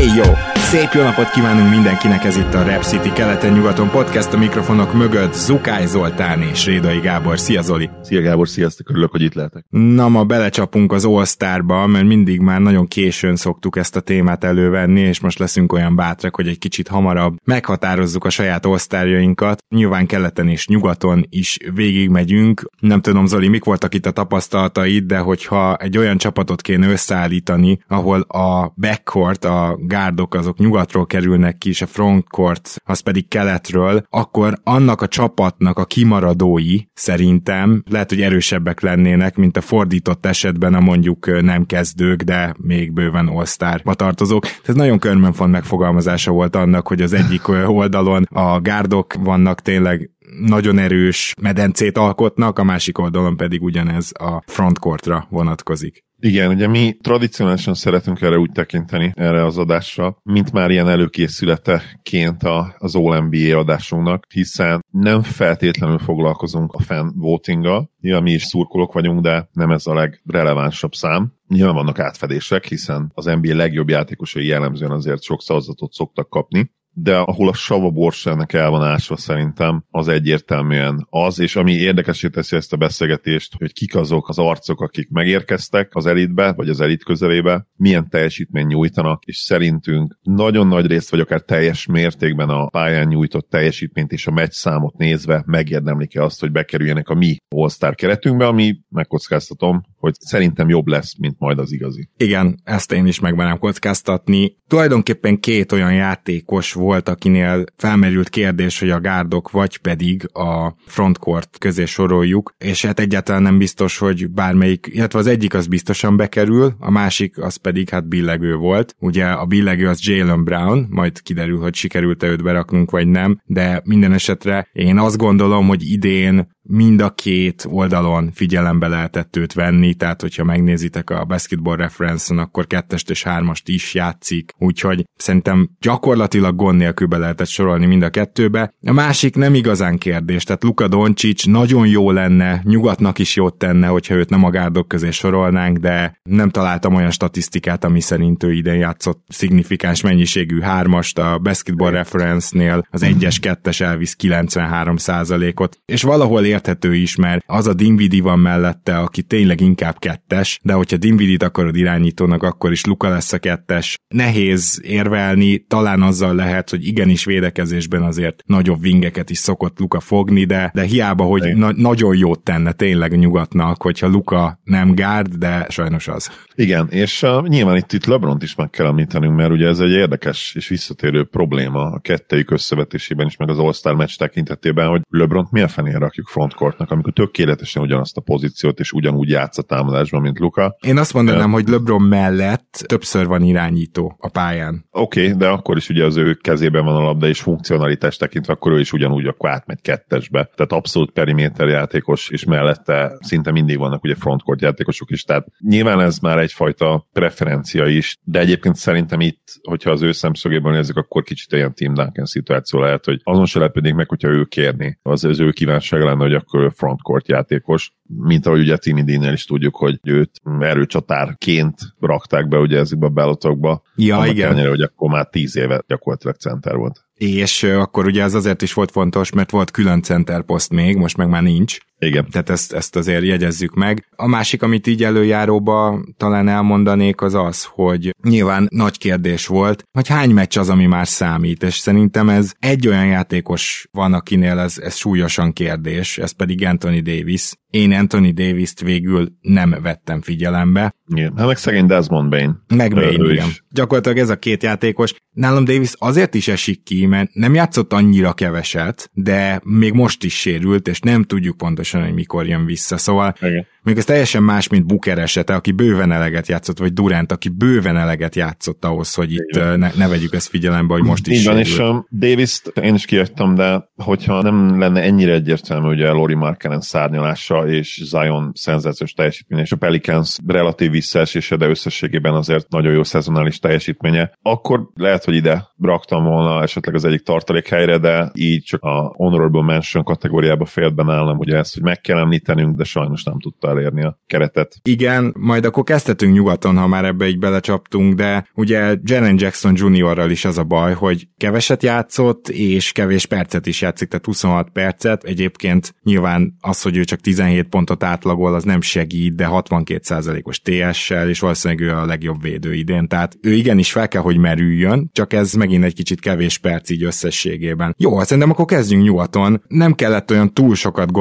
Hey jó! Szép jó napot kívánunk mindenkinek, ez itt a Rap City keleten-nyugaton podcast, a mikrofonok mögött Zukály Zoltán és Rédai Gábor. Szia Zoli! Szia Gábor, sziasztok, örülök, hogy itt lehetek. Na ma belecsapunk az All-Starba, mert mindig már nagyon későn szoktuk ezt a témát elővenni, és most leszünk olyan bátrak, hogy egy kicsit hamarabb meghatározzuk a saját All-Starjainkat. Nyilván keleten és nyugaton is végigmegyünk. Nem tudom, Zoli, mik voltak itt a tapasztalataid, de hogyha egy olyan csapatot kéne összeállítani, ahol a backcourt, a gárdok azok nyugatról kerülnek ki, és a frontcourt az pedig keletről, akkor annak a csapatnak a kimaradói szerintem lehet, hogy erősebbek lennének, mint a fordított esetben a mondjuk nem kezdők, de még bőven all tartozók. Ez nagyon körmönfont megfogalmazása volt annak, hogy az egyik oldalon a gárdok vannak tényleg nagyon erős medencét alkotnak, a másik oldalon pedig ugyanez a frontcourtra vonatkozik. Igen, ugye mi tradicionálisan szeretünk erre úgy tekinteni, erre az adásra, mint már ilyen előkészületeként az All-NBA adásunknak, hiszen nem feltétlenül foglalkozunk a fan votinggal, nyilván mi is szurkolók vagyunk, de nem ez a legrelevánsabb szám. Nyilván vannak átfedések, hiszen az NBA legjobb játékosai jellemzően azért sok szavazatot szoktak kapni, de ahol a sava borsának el van ásva szerintem, az egyértelműen az, és ami érdekesé teszi ezt a beszélgetést, hogy kik azok az arcok, akik megérkeztek az elitbe, vagy az elit közelébe, milyen teljesítmény nyújtanak, és szerintünk nagyon nagy részt, vagy akár teljes mértékben a pályán nyújtott teljesítményt és a meccs számot nézve megérdemlik-e azt, hogy bekerüljenek a mi All-Star keretünkbe, ami megkockáztatom, hogy szerintem jobb lesz, mint majd az igazi. Igen, ezt én is megmerem kockáztatni. Tulajdonképpen két olyan játékos volt, akinél felmerült kérdés, hogy a gárdok vagy pedig a frontcourt közé soroljuk, és hát egyáltalán nem biztos, hogy bármelyik, illetve az egyik az biztosan bekerül, a másik az pedig hát billegő volt. Ugye a billegő az Jalen Brown, majd kiderül, hogy sikerült-e őt beraknunk vagy nem, de minden esetre én azt gondolom, hogy idén mind a két oldalon figyelembe lehetett őt venni, tehát hogyha megnézitek a Basketball Reference-en, akkor kettest és hármast is játszik, úgyhogy szerintem gyakorlatilag gond nélkül be lehetett sorolni mind a kettőbe. A másik nem igazán kérdés, tehát Luka Doncic nagyon jó lenne, nyugatnak is jót tenne, hogyha őt nem a gárdok közé sorolnánk, de nem találtam olyan statisztikát, ami szerint ő idén játszott szignifikáns mennyiségű hármast, a Basketball Reference-nél az egyes kettes elvisz 93%-ot, és valahol érthető is, mert az a Dinvidi van mellette, aki tényleg inkább kettes, de hogyha Dinvidit akarod irányítónak, akkor is Luka lesz a kettes. Nehéz érvelni, talán azzal lehet, hogy igenis védekezésben azért nagyobb vingeket is szokott Luka fogni, de, de hiába, hogy na- nagyon jót tenne tényleg nyugatnak, hogyha Luka nem gárd, de sajnos az. Igen, és uh, nyilván itt, itt Lebront is meg kell említenünk, mert ugye ez egy érdekes és visszatérő probléma a kettőjük összevetésében is, meg az All-Star meccs tekintetében, hogy Lebront milyen fenén rakjuk frontcourtnak, amikor tökéletesen ugyanazt a pozíciót és ugyanúgy játsz a támadásban, mint Luka. Én azt mondanám, uh, hogy LeBron mellett többször van irányító a pályán. Oké, okay, de akkor is ugye az ő kezében van a labda, és funkcionalitás tekintve, akkor ő is ugyanúgy akkor átmegy kettesbe. Tehát abszolút periméter játékos, és mellette szinte mindig vannak ugye frontcourt játékosok is. Tehát nyilván ez már egyfajta preferencia is, de egyébként szerintem itt, hogyha az ő szemszögéből nézzük, akkor kicsit olyan Tim Duncan szituáció lehet, hogy azon se lepődik meg, hogyha ő kérni. Az, az ő kívánság lenne, hogy akkor frontcourt játékos, mint ahogy ugye Timmy Dean is tudjuk, hogy őt erőcsatárként rakták be ugye ezekbe a bellotokba. Ja, Annak igen. Ellenére, hogy akkor már tíz éve gyakorlatilag center volt. És akkor ugye ez azért is volt fontos, mert volt külön centerposzt még, most meg már nincs. Igen. Tehát ezt, ezt azért jegyezzük meg. A másik, amit így előjáróba talán elmondanék, az az, hogy nyilván nagy kérdés volt, hogy hány meccs az, ami már számít, és szerintem ez egy olyan játékos van, akinél ez, ez súlyosan kérdés, ez pedig Anthony Davis. Én Anthony Davis-t végül nem vettem figyelembe. Igen. Hát meg szegény Desmond Bain. Meg Bain, igen. is. Gyakorlatilag ez a két játékos. Nálam Davis azért is esik ki, mert nem játszott annyira keveset, de még most is sérült, és nem tudjuk pontosan, hogy mikor jön vissza. Szóval Igen. még ez teljesen más, mint Booker esete, aki bőven eleget játszott, vagy Durant, aki bőven eleget játszott ahhoz, hogy itt Igen. ne, ne vegyük ezt figyelembe, hogy most is Így van, és um, davis én is kiadtam, de hogyha nem lenne ennyire egyértelmű, ugye Lori Markkinen szárnyalása és Zion szenzációs teljesítménye, és a Pelicans relatív visszaesése, de összességében azért nagyon jó szezonális teljesítménye, akkor lehet, hogy ide raktam volna esetleg az egyik tartalék helyre, de így csak a Honorable Mention kategóriába félt be nálam, ugye ezt, hogy meg kell említenünk, de sajnos nem tudta elérni a keretet. Igen, majd akkor kezdhetünk nyugaton, ha már ebbe így belecsaptunk, de ugye Jaren Jackson Juniorral is az a baj, hogy keveset játszott, és kevés percet is játszik, tehát 26 percet. Egyébként nyilván az, hogy ő csak 17 pontot átlagol, az nem segít, de 62%-os TS-sel, és valószínűleg ő a legjobb védő idén. Tehát ő igenis fel kell, hogy merüljön, csak ez megint egy kicsit kevés perc így összességében. Jó, hát szerintem akkor kezdjünk nyugaton. Nem kellett olyan túl sokat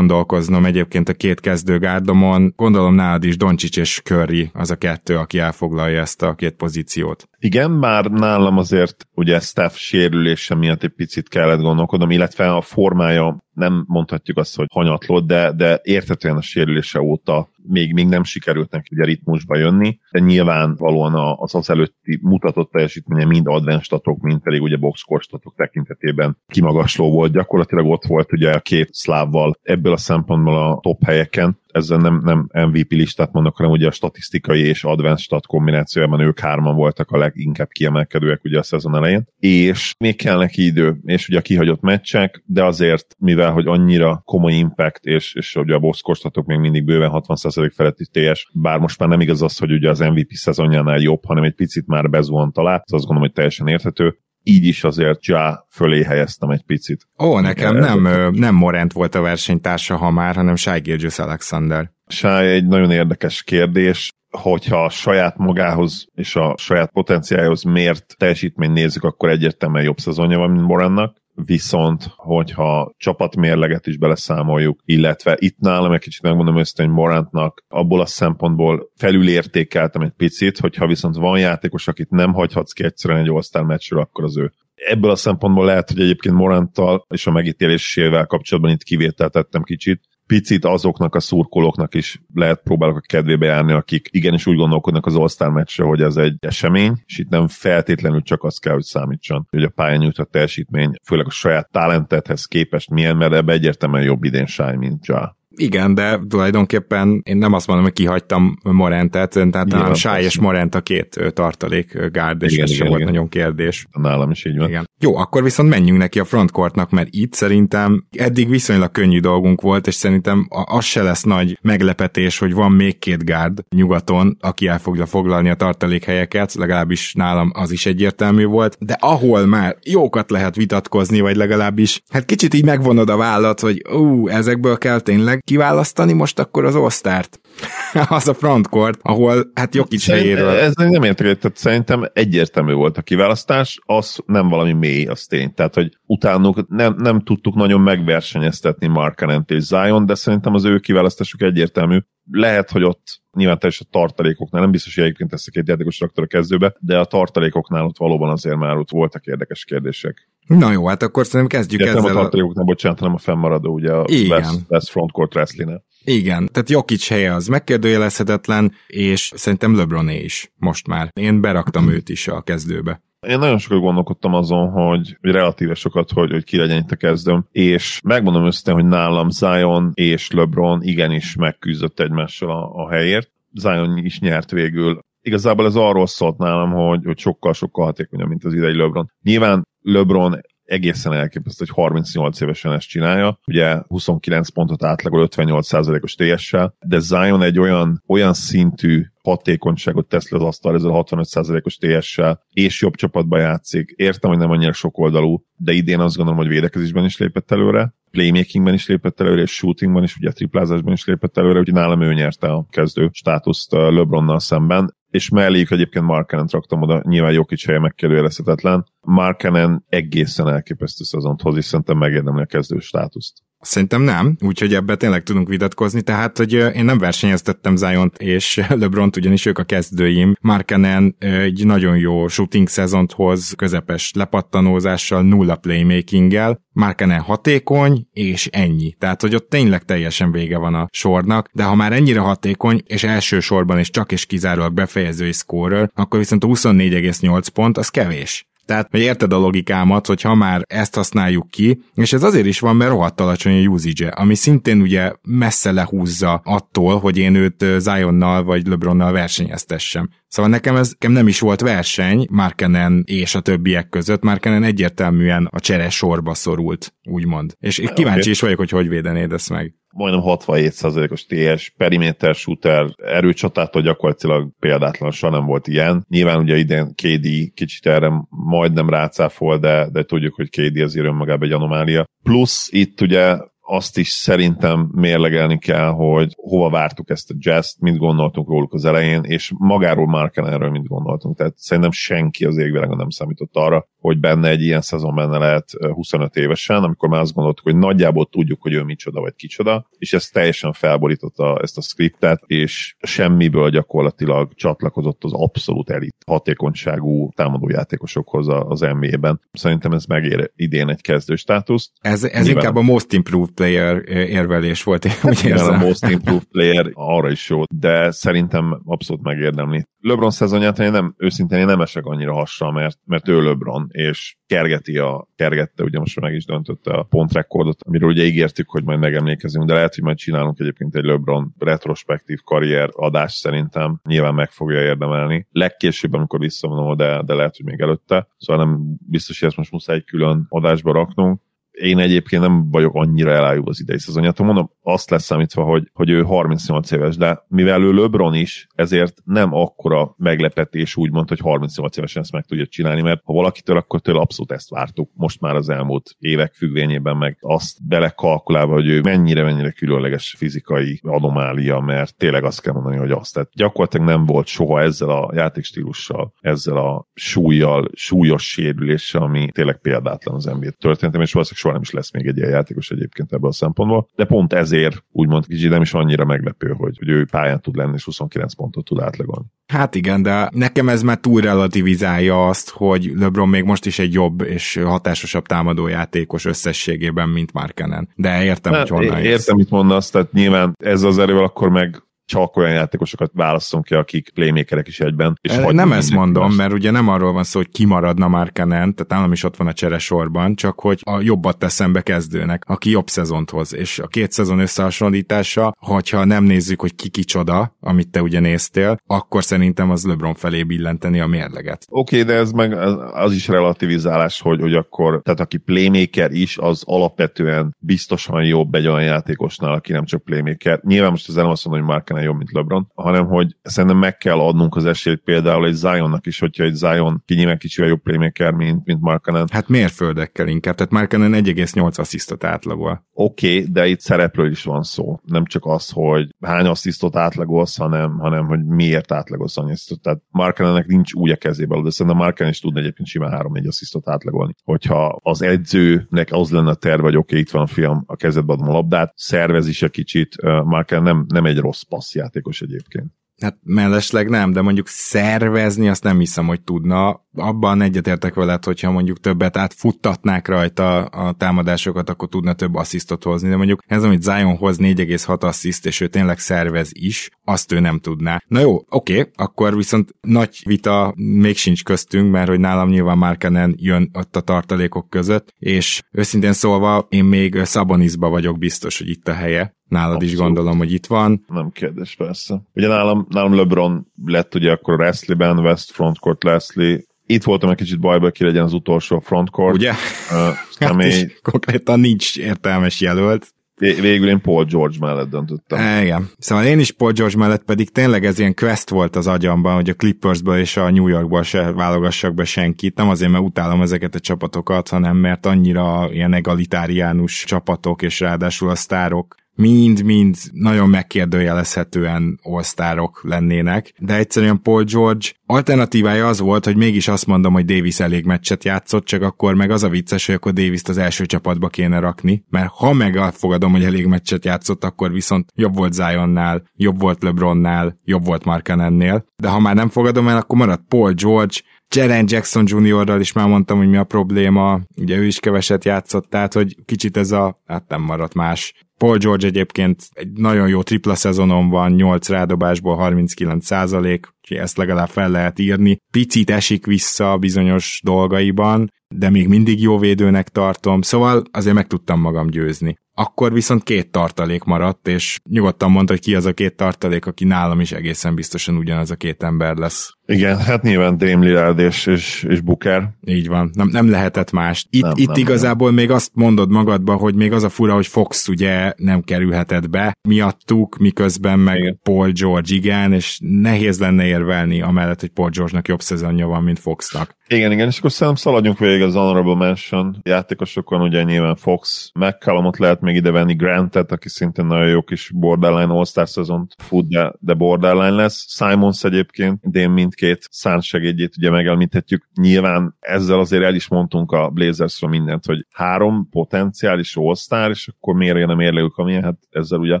gondolkoznom egyébként a két kezdőgárdomon. Gondolom nálad is Doncsics és Curry az a kettő, aki elfoglalja ezt a két pozíciót. Igen, bár nálam azért ugye Steph sérülése miatt egy picit kellett gondolkodnom, illetve a formája nem mondhatjuk azt, hogy hanyatlott, de, de értetően a sérülése óta még, még nem sikerült neki ugye ritmusba jönni, de nyilvánvalóan az az előtti mutatott teljesítménye mind advanced statok, mind pedig ugye boxscore statok tekintetében kimagasló volt. Gyakorlatilag ott volt ugye a két szlávval ebből a szempontból a top helyeken, ezzel nem, nem MVP listát mondok, hanem ugye a statisztikai és advanced stat kombinációjában ők hárman voltak a leginkább kiemelkedőek ugye a szezon elején, és még kell neki idő, és ugye a kihagyott meccsek, de azért, mivel hogy annyira komoly impact, és, és ugye a boxkorstatok még mindig bőven 60% feletti TS, bár most már nem igaz az, hogy ugye az MVP szezonjánál jobb, hanem egy picit már bezuhant alá, azt gondolom, hogy teljesen érthető, így is azért Ja fölé helyeztem egy picit. Ó, nekem nem, nem Morant volt a versenytársa, ha már, hanem Shai Gilgeous Alexander. Sáj egy nagyon érdekes kérdés, hogyha a saját magához és a saját potenciájához mért teljesítmény nézzük, akkor egyértelműen jobb szezonja van, mint Morannak. Viszont, hogyha csapatmérleget is beleszámoljuk, illetve itt nálam egy kicsit megmondom őszintén, hogy Morantnak abból a szempontból felülértékeltem egy picit, hogyha viszont van játékos, akit nem hagyhatsz ki egyszerűen egy all meccsről, akkor az ő. Ebből a szempontból lehet, hogy egyébként Moranttal és a megítélésével kapcsolatban itt kivételt tettem kicsit, picit azoknak a szurkolóknak is lehet próbálok a kedvébe járni, akik igenis úgy gondolkodnak az All-Star meccsre, hogy ez egy esemény, és itt nem feltétlenül csak az kell, hogy számítson, hogy a pályán nyújtott teljesítmény, főleg a saját talentethez képest milyen, mert ebbe egyértelműen jobb idén Sáj, mint Ja. Igen, de tulajdonképpen én nem azt mondom, hogy kihagytam Morentet, tehát talán persze. és Morent a két tartalék gárd, és Igen, ez sem volt nagyon kérdés. Nálam is így van. Igen. Jó, akkor viszont menjünk neki a frontcourtnak, mert itt szerintem eddig viszonylag könnyű dolgunk volt, és szerintem az se lesz nagy meglepetés, hogy van még két gárd nyugaton, aki el fogja foglalni a tartalékhelyeket, legalábbis nálam az is egyértelmű volt, de ahol már jókat lehet vitatkozni, vagy legalábbis, hát kicsit így megvonod a vállat, hogy ú, ezekből kell tényleg kiválasztani most akkor az osztárt. az a frontcourt, ahol hát Jokic helyéről. Ez nem értek, tehát szerintem egyértelmű volt a kiválasztás, az nem valami mély, az tény. Tehát, hogy utánuk nem, nem tudtuk nagyon megversenyeztetni Markanent és Zion, de szerintem az ő kiválasztásuk egyértelmű. Lehet, hogy ott nyilván teljesen a tartalékoknál, nem biztos, hogy egyébként ezt a két játékos raktor a kezdőbe, de a tartalékoknál ott valóban azért már ott voltak érdekes kérdések. Na jó, hát akkor szerintem kezdjük nem a ezzel. A... tartalékoknál, bocsánat, hanem a fennmaradó, ugye a Igen. West, West Frontcourt wrestling Igen, tehát Jokic helye az megkérdőjelezhetetlen, és szerintem LeBroné is most már. Én beraktam őt is a kezdőbe. Én nagyon sokat gondolkodtam azon, hogy, relatíve sokat, hogy, hogy ki legyen itt a kezdőm, és megmondom őszintén, hogy nálam Zion és LeBron igenis megküzdött egymással a, a helyért. Zion is nyert végül. Igazából ez arról szólt nálam, hogy, hogy sokkal-sokkal hatékonyabb, mint az idei LeBron. Nyilván LeBron egészen elképesztő, hogy 38 évesen ezt csinálja. Ugye 29 pontot átlagol 58%-os TS-sel, de Zion egy olyan, olyan szintű hatékonyságot tesz le az asztal ezzel a 65%-os TS-sel, és jobb csapatba játszik. Értem, hogy nem annyira sokoldalú, de idén azt gondolom, hogy védekezésben is lépett előre. playmakingben is lépett előre, és shootingban is, ugye triplázásban is lépett előre, úgyhogy nálam ő nyerte a kezdő státuszt LeBronnal szemben és melléjük egyébként Markenen raktam oda, nyilván Jokic helye megkérdőjelezhetetlen. Markenen egészen elképesztő szezont hoz, és szerintem megérdemli a kezdő státuszt. Szerintem nem, úgyhogy ebbe tényleg tudunk vitatkozni, tehát hogy én nem versenyeztettem zion és lebron ugyanis ők a kezdőim. Markenen egy nagyon jó shooting szezont hoz, közepes lepattanózással, nulla playmakinggel, Markenen hatékony, és ennyi. Tehát, hogy ott tényleg teljesen vége van a sornak, de ha már ennyire hatékony, és elsősorban és csak és kizárólag befejezői scorer, akkor viszont a 24,8 pont az kevés. Tehát, hogy érted a logikámat, hogy ha már ezt használjuk ki, és ez azért is van, mert rohadt alacsony a usage ami szintén ugye messze lehúzza attól, hogy én őt Zionnal vagy LeBronnal versenyeztessem. Szóval nekem ez nekem nem is volt verseny Markenen és a többiek között, Markenen egyértelműen a csere sorba szorult, úgymond. És kíváncsi okay. is vagyok, hogy hogy védenéd ezt meg majdnem 67%-os TS, periméter shooter, erőcsatától gyakorlatilag példátlan soha nem volt ilyen. Nyilván ugye idén KD kicsit erre majdnem rácáfol, de, de tudjuk, hogy KD azért önmagában egy anomália. Plusz itt ugye azt is szerintem mérlegelni kell, hogy hova vártuk ezt a jazz mit gondoltunk róluk az elején, és magáról Marken erről mit gondoltunk. Tehát szerintem senki az égvilágon nem számított arra, hogy benne egy ilyen szezon benne lehet 25 évesen, amikor már azt gondoltuk, hogy nagyjából tudjuk, hogy ő micsoda vagy kicsoda, és ez teljesen felborította ezt a skriptet, és semmiből gyakorlatilag csatlakozott az abszolút elit hatékonyságú támadójátékosokhoz az NBA-ben. Szerintem ez megér idén egy kezdő státuszt. Ez, ez inkább a most improved player érvelés volt, úgy érzem. a most improved player arra is jó, de szerintem abszolút megérdemli. LeBron szezonját én nem, őszintén én nem esek annyira hasra, mert, mert ő LeBron, és kergeti a, kergette, ugye most meg is döntötte a pontrekordot, amiről ugye ígértük, hogy majd megemlékezünk, de lehet, hogy majd csinálunk egyébként egy LeBron retrospektív karrier adás szerintem, nyilván meg fogja érdemelni. Legkésőbb, amikor visszavonom, de, de lehet, hogy még előtte, szóval nem biztos, hogy ezt most muszáj egy külön adásba raknunk én egyébként nem vagyok annyira elájúva az idei szezonját. Mondom, azt lesz számítva, hogy, hogy ő 38 éves, de mivel ő LeBron is, ezért nem akkora meglepetés úgymond, hogy 38 évesen ezt meg tudja csinálni, mert ha valakitől, akkor tőle abszolút ezt vártuk. Most már az elmúlt évek függvényében meg azt belekalkulálva, hogy ő mennyire-mennyire különleges fizikai anomália, mert tényleg azt kell mondani, hogy azt. Tehát gyakorlatilag nem volt soha ezzel a játékstílussal, ezzel a súlyjal, súlyos sérüléssel, ami tényleg példátlan az NBA történetem, és valószínűleg soha nem is lesz még egy ilyen játékos egyébként ebből a szempontból, de pont ezért úgymond kicsit nem is annyira meglepő, hogy, hogy ő pályán tud lenni, és 29 pontot tud átlagolni. Hát igen, de nekem ez már túl relativizálja azt, hogy LeBron még most is egy jobb és hatásosabb támadójátékos összességében, mint Markenen. De értem, hát, hogy honnan Értem, mit mondasz, tehát nyilván ez az erővel akkor meg csak olyan játékosokat választunk ki, akik playmakerek is egyben. És nem ezt mondom, más. mert ugye nem arról van szó, hogy kimaradna már Kenen, tehát nálam is ott van a csere sorban, csak hogy a jobbat teszem be kezdőnek, aki jobb szezont hoz, és a két szezon összehasonlítása, hogyha nem nézzük, hogy ki kicsoda, amit te ugye néztél, akkor szerintem az LeBron felé billenteni a mérleget. Oké, okay, de ez meg az is relativizálás, hogy, hogy akkor, tehát aki playmaker is, az alapvetően biztosan jobb egy olyan játékosnál, aki nem csak playmaker. Nyilván most az nem azt mondom, hogy már Markkanen jobb, mint LeBron, hanem hogy szerintem meg kell adnunk az esélyt például egy Zionnak is, hogyha egy Zion ki nyilván kicsivel jobb playmaker, mint, mint Markkanen. Hát mérföldekkel inkább, tehát Markkanen 1,8 asszisztot átlagol. Oké, okay, de itt szerepről is van szó. Nem csak az, hogy hány asszisztot átlagolsz, hanem, hanem hogy miért átlagolsz annyi asszisztot. Tehát Markkanennek nincs úgy a kezében, de szerintem Markkanen is tudna egyébként simán 3-4 asszisztot átlagolni. Hogyha az edzőnek az lenne a terve, hogy oké, okay, itt van a fiam, a kezedbe adom a labdát, szervez is egy kicsit, Markkanen nem, nem egy rossz passzjátékos egyébként. Hát mellesleg nem, de mondjuk szervezni azt nem hiszem, hogy tudna. Abban egyetértek veled, hogyha mondjuk többet átfuttatnák rajta a támadásokat, akkor tudna több asszisztot hozni, de mondjuk ez, amit Zion hoz 4,6 assziszt, és ő tényleg szervez is, azt ő nem tudná. Na jó, oké, okay, akkor viszont nagy vita még sincs köztünk, mert hogy nálam nyilván Markenen jön ott a tartalékok között, és őszintén szólva én még Szabonizba vagyok biztos, hogy itt a helye Nálad Abszolút. is gondolom, hogy itt van. Nem kérdés, persze. Ugye nálam, nálam LeBron lett ugye akkor Wesley-ben, West Frontcourt Leslie, itt voltam egy kicsit bajba, ki legyen az utolsó frontcourt. Ugye? Uh, hát is konkrétan nincs értelmes jelölt. Végül én Paul George mellett döntöttem. E, igen. Szóval én is Paul George mellett pedig tényleg ez ilyen quest volt az agyamban, hogy a Clippersből és a New Yorkból se válogassak be senkit. Nem azért, mert utálom ezeket a csapatokat, hanem mert annyira ilyen egalitáriánus csapatok, és ráadásul a sztárok mind-mind nagyon megkérdőjelezhetően all lennének, de egyszerűen Paul George alternatívája az volt, hogy mégis azt mondom, hogy Davis elég meccset játszott, csak akkor meg az a vicces, hogy akkor davis az első csapatba kéne rakni, mert ha meg elfogadom, hogy elég meccset játszott, akkor viszont jobb volt Zionnál, jobb volt LeBronnál, jobb volt Markanennél, de ha már nem fogadom el, akkor marad Paul George, Jaren Jackson Jr.-ral is már mondtam, hogy mi a probléma, ugye ő is keveset játszott, tehát hogy kicsit ez a, hát nem maradt más. Paul George egyébként egy nagyon jó tripla szezonon van, 8 rádobásból 39 százalék, úgyhogy ezt legalább fel lehet írni. Picit esik vissza bizonyos dolgaiban, de még mindig jó védőnek tartom, szóval azért meg tudtam magam győzni. Akkor viszont két tartalék maradt, és nyugodtan mondta, hogy ki az a két tartalék, aki nálam is egészen biztosan ugyanaz a két ember lesz. Igen, hát nyilván Dame Lillard és, és, és Booker. Így van, nem, nem lehetett más. Itt, nem, itt nem, igazából nem. még azt mondod magadba, hogy még az a fura, hogy Fox ugye nem kerülhetett be miattuk, miközben meg igen. Paul George igen, és nehéz lenne érvelni amellett, hogy Paul George-nak jobb szezonja van, mint Foxnak. Igen, igen, és akkor szerintem szaladjunk végig az Honorable Mention játékosokon, ugye nyilván Fox, McCallumot lehet még ide venni, Grantet, aki szintén nagyon jó kis borderline All-Star szezont fut, de, de borderline lesz. Simons egyébként, idén mindkét segédjét ugye megelmíthetjük. Nyilván ezzel azért el is mondtunk a Blazersről mindent, hogy három potenciális All-Star, és akkor miért nem érlők, amilyen, hát ezzel ugye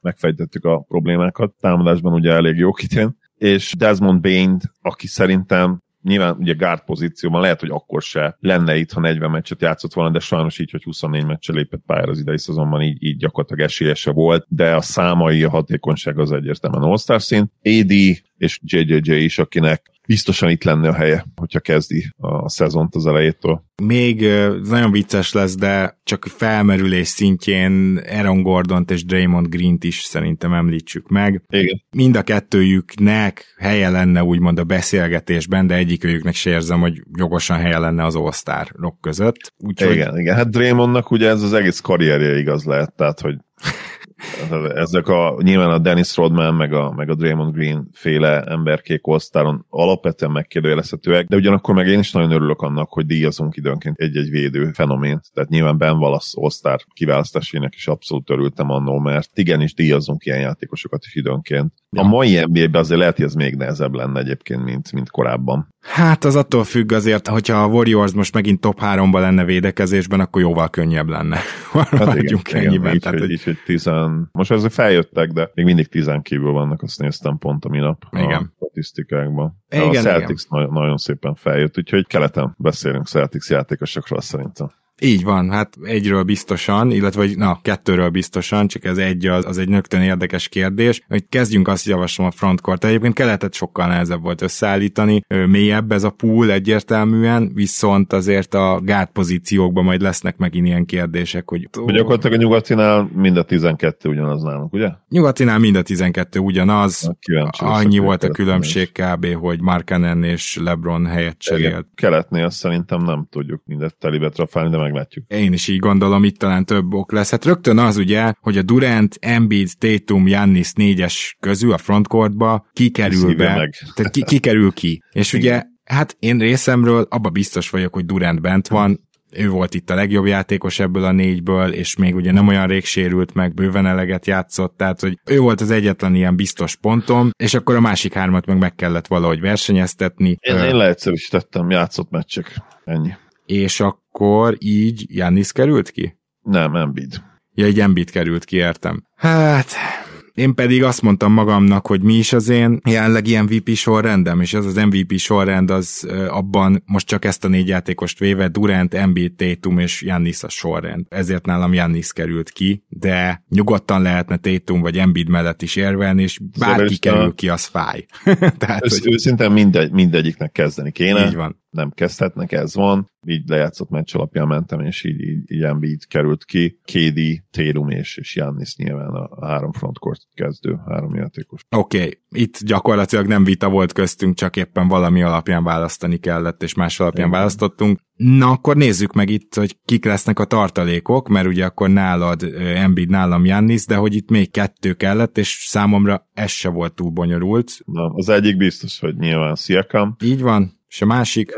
megfejtettük a problémákat. Támadásban ugye elég jó kitén és Desmond Bain, aki szerintem nyilván ugye guard pozícióban lehet, hogy akkor se lenne itt, ha 40 meccset játszott volna, de sajnos így, hogy 24 meccse lépett pályára az idei szezonban, így, így gyakorlatilag esélyese volt, de a számai, a hatékonyság az egyértelműen all szint. AD és JJJ is, akinek biztosan itt lenne a helye, hogyha kezdi a szezont az elejétől. Még nagyon vicces lesz, de csak felmerülés szintjén Aaron gordon és Draymond Green-t is szerintem említsük meg. Igen. Mind a kettőjüknek helye lenne úgymond a beszélgetésben, de egyikőjüknek se érzem, hogy jogosan helye lenne az all között. Úgyhogy... Igen, igen. Hát Draymondnak ugye ez az egész karrierje igaz lehet, tehát hogy ezek a, nyilván a Dennis Rodman, meg a, meg a Draymond Green féle emberkék osztáron alapvetően megkérdőjelezhetőek, de ugyanakkor meg én is nagyon örülök annak, hogy díjazunk időnként egy-egy védő fenomént. Tehát nyilván Ben Wallace osztár kiválasztásének is abszolút örültem annól, mert igenis díjazunk ilyen játékosokat is időnként. Ja. A mai NBA-ben azért lehet, hogy ez még nehezebb lenne egyébként, mint, mint korábban. Hát az attól függ azért, hogyha a Warriors most megint top 3-ban lenne védekezésben, akkor jóval könnyebb lenne. Hát igen, ennyiben. Így, tehát, hogy, így, hogy tizen... Most ezek feljöttek, de még mindig tizen kívül vannak, azt néztem pont a minap igen. a statisztikákban. Igen, a Celtics igen. Nagyon szépen feljött, úgyhogy keleten beszélünk Celtics játékosokról szerintem. Így van, hát egyről biztosan, illetve vagy, na, kettőről biztosan, csak ez egy az, az egy nögtön érdekes kérdés, hogy kezdjünk azt javaslom a frontcourt. Egyébként keletet sokkal nehezebb volt összeállítani, mélyebb ez a pool egyértelműen, viszont azért a gát pozíciókban majd lesznek megint ilyen kérdések, hogy... Ó, gyakorlatilag a nyugatinál mind a 12 ugyanaz nálunk, ugye? Nyugatinál mind a 12 ugyanaz, annyi volt a különbség kb., hogy Markanen és LeBron helyet cserélt. Keletnél szerintem nem tudjuk mindet telibe trafálni, de meglátjuk. Én is így gondolom, itt talán több ok lesz. Hát rögtön az ugye, hogy a Durant, Embiid, Tatum, Jannis négyes közül a frontcourtba kikerül be. Meg. Tehát ki, kikerül ki. És ugye Hát én részemről abba biztos vagyok, hogy Durant bent van, ő volt itt a legjobb játékos ebből a négyből, és még ugye nem olyan rég sérült meg, bőven eleget játszott, tehát hogy ő volt az egyetlen ilyen biztos pontom, és akkor a másik hármat meg meg kellett valahogy versenyeztetni. Én, én leegyszerűsítettem, játszott meccsek. Ennyi. És akkor így Jannis került ki? Nem, Embiid. Ja, egy Embiid került ki, értem. Hát, én pedig azt mondtam magamnak, hogy mi is az én jelenlegi MVP sorrendem, és az az MVP sorrend az abban most csak ezt a négy játékost véve Durant, Embiid, Tatum és Jannis a sorrend. Ezért nálam Jannis került ki, de nyugodtan lehetne Tatum vagy Embiid mellett is érvelni, és bárki szóval kerül ki, az fáj. Tehát, Ősz, hogy... Őszintén mindegy, mindegyiknek kezdeni kéne. Így van nem kezdhetnek, ez van. Így lejátszott meccs alapján mentem, és így, így, így Embiid került ki. KD, Térum és, és Jannis nyilván a három frontcourt kezdő, három játékos. Oké, okay. itt gyakorlatilag nem vita volt köztünk, csak éppen valami alapján választani kellett, és más alapján Igen. választottunk. Na, akkor nézzük meg itt, hogy kik lesznek a tartalékok, mert ugye akkor nálad Embiid, nálam Jannis, de hogy itt még kettő kellett, és számomra ez se volt túl bonyolult. Na, az egyik biztos, hogy nyilván Siakam. Így van, és a másik?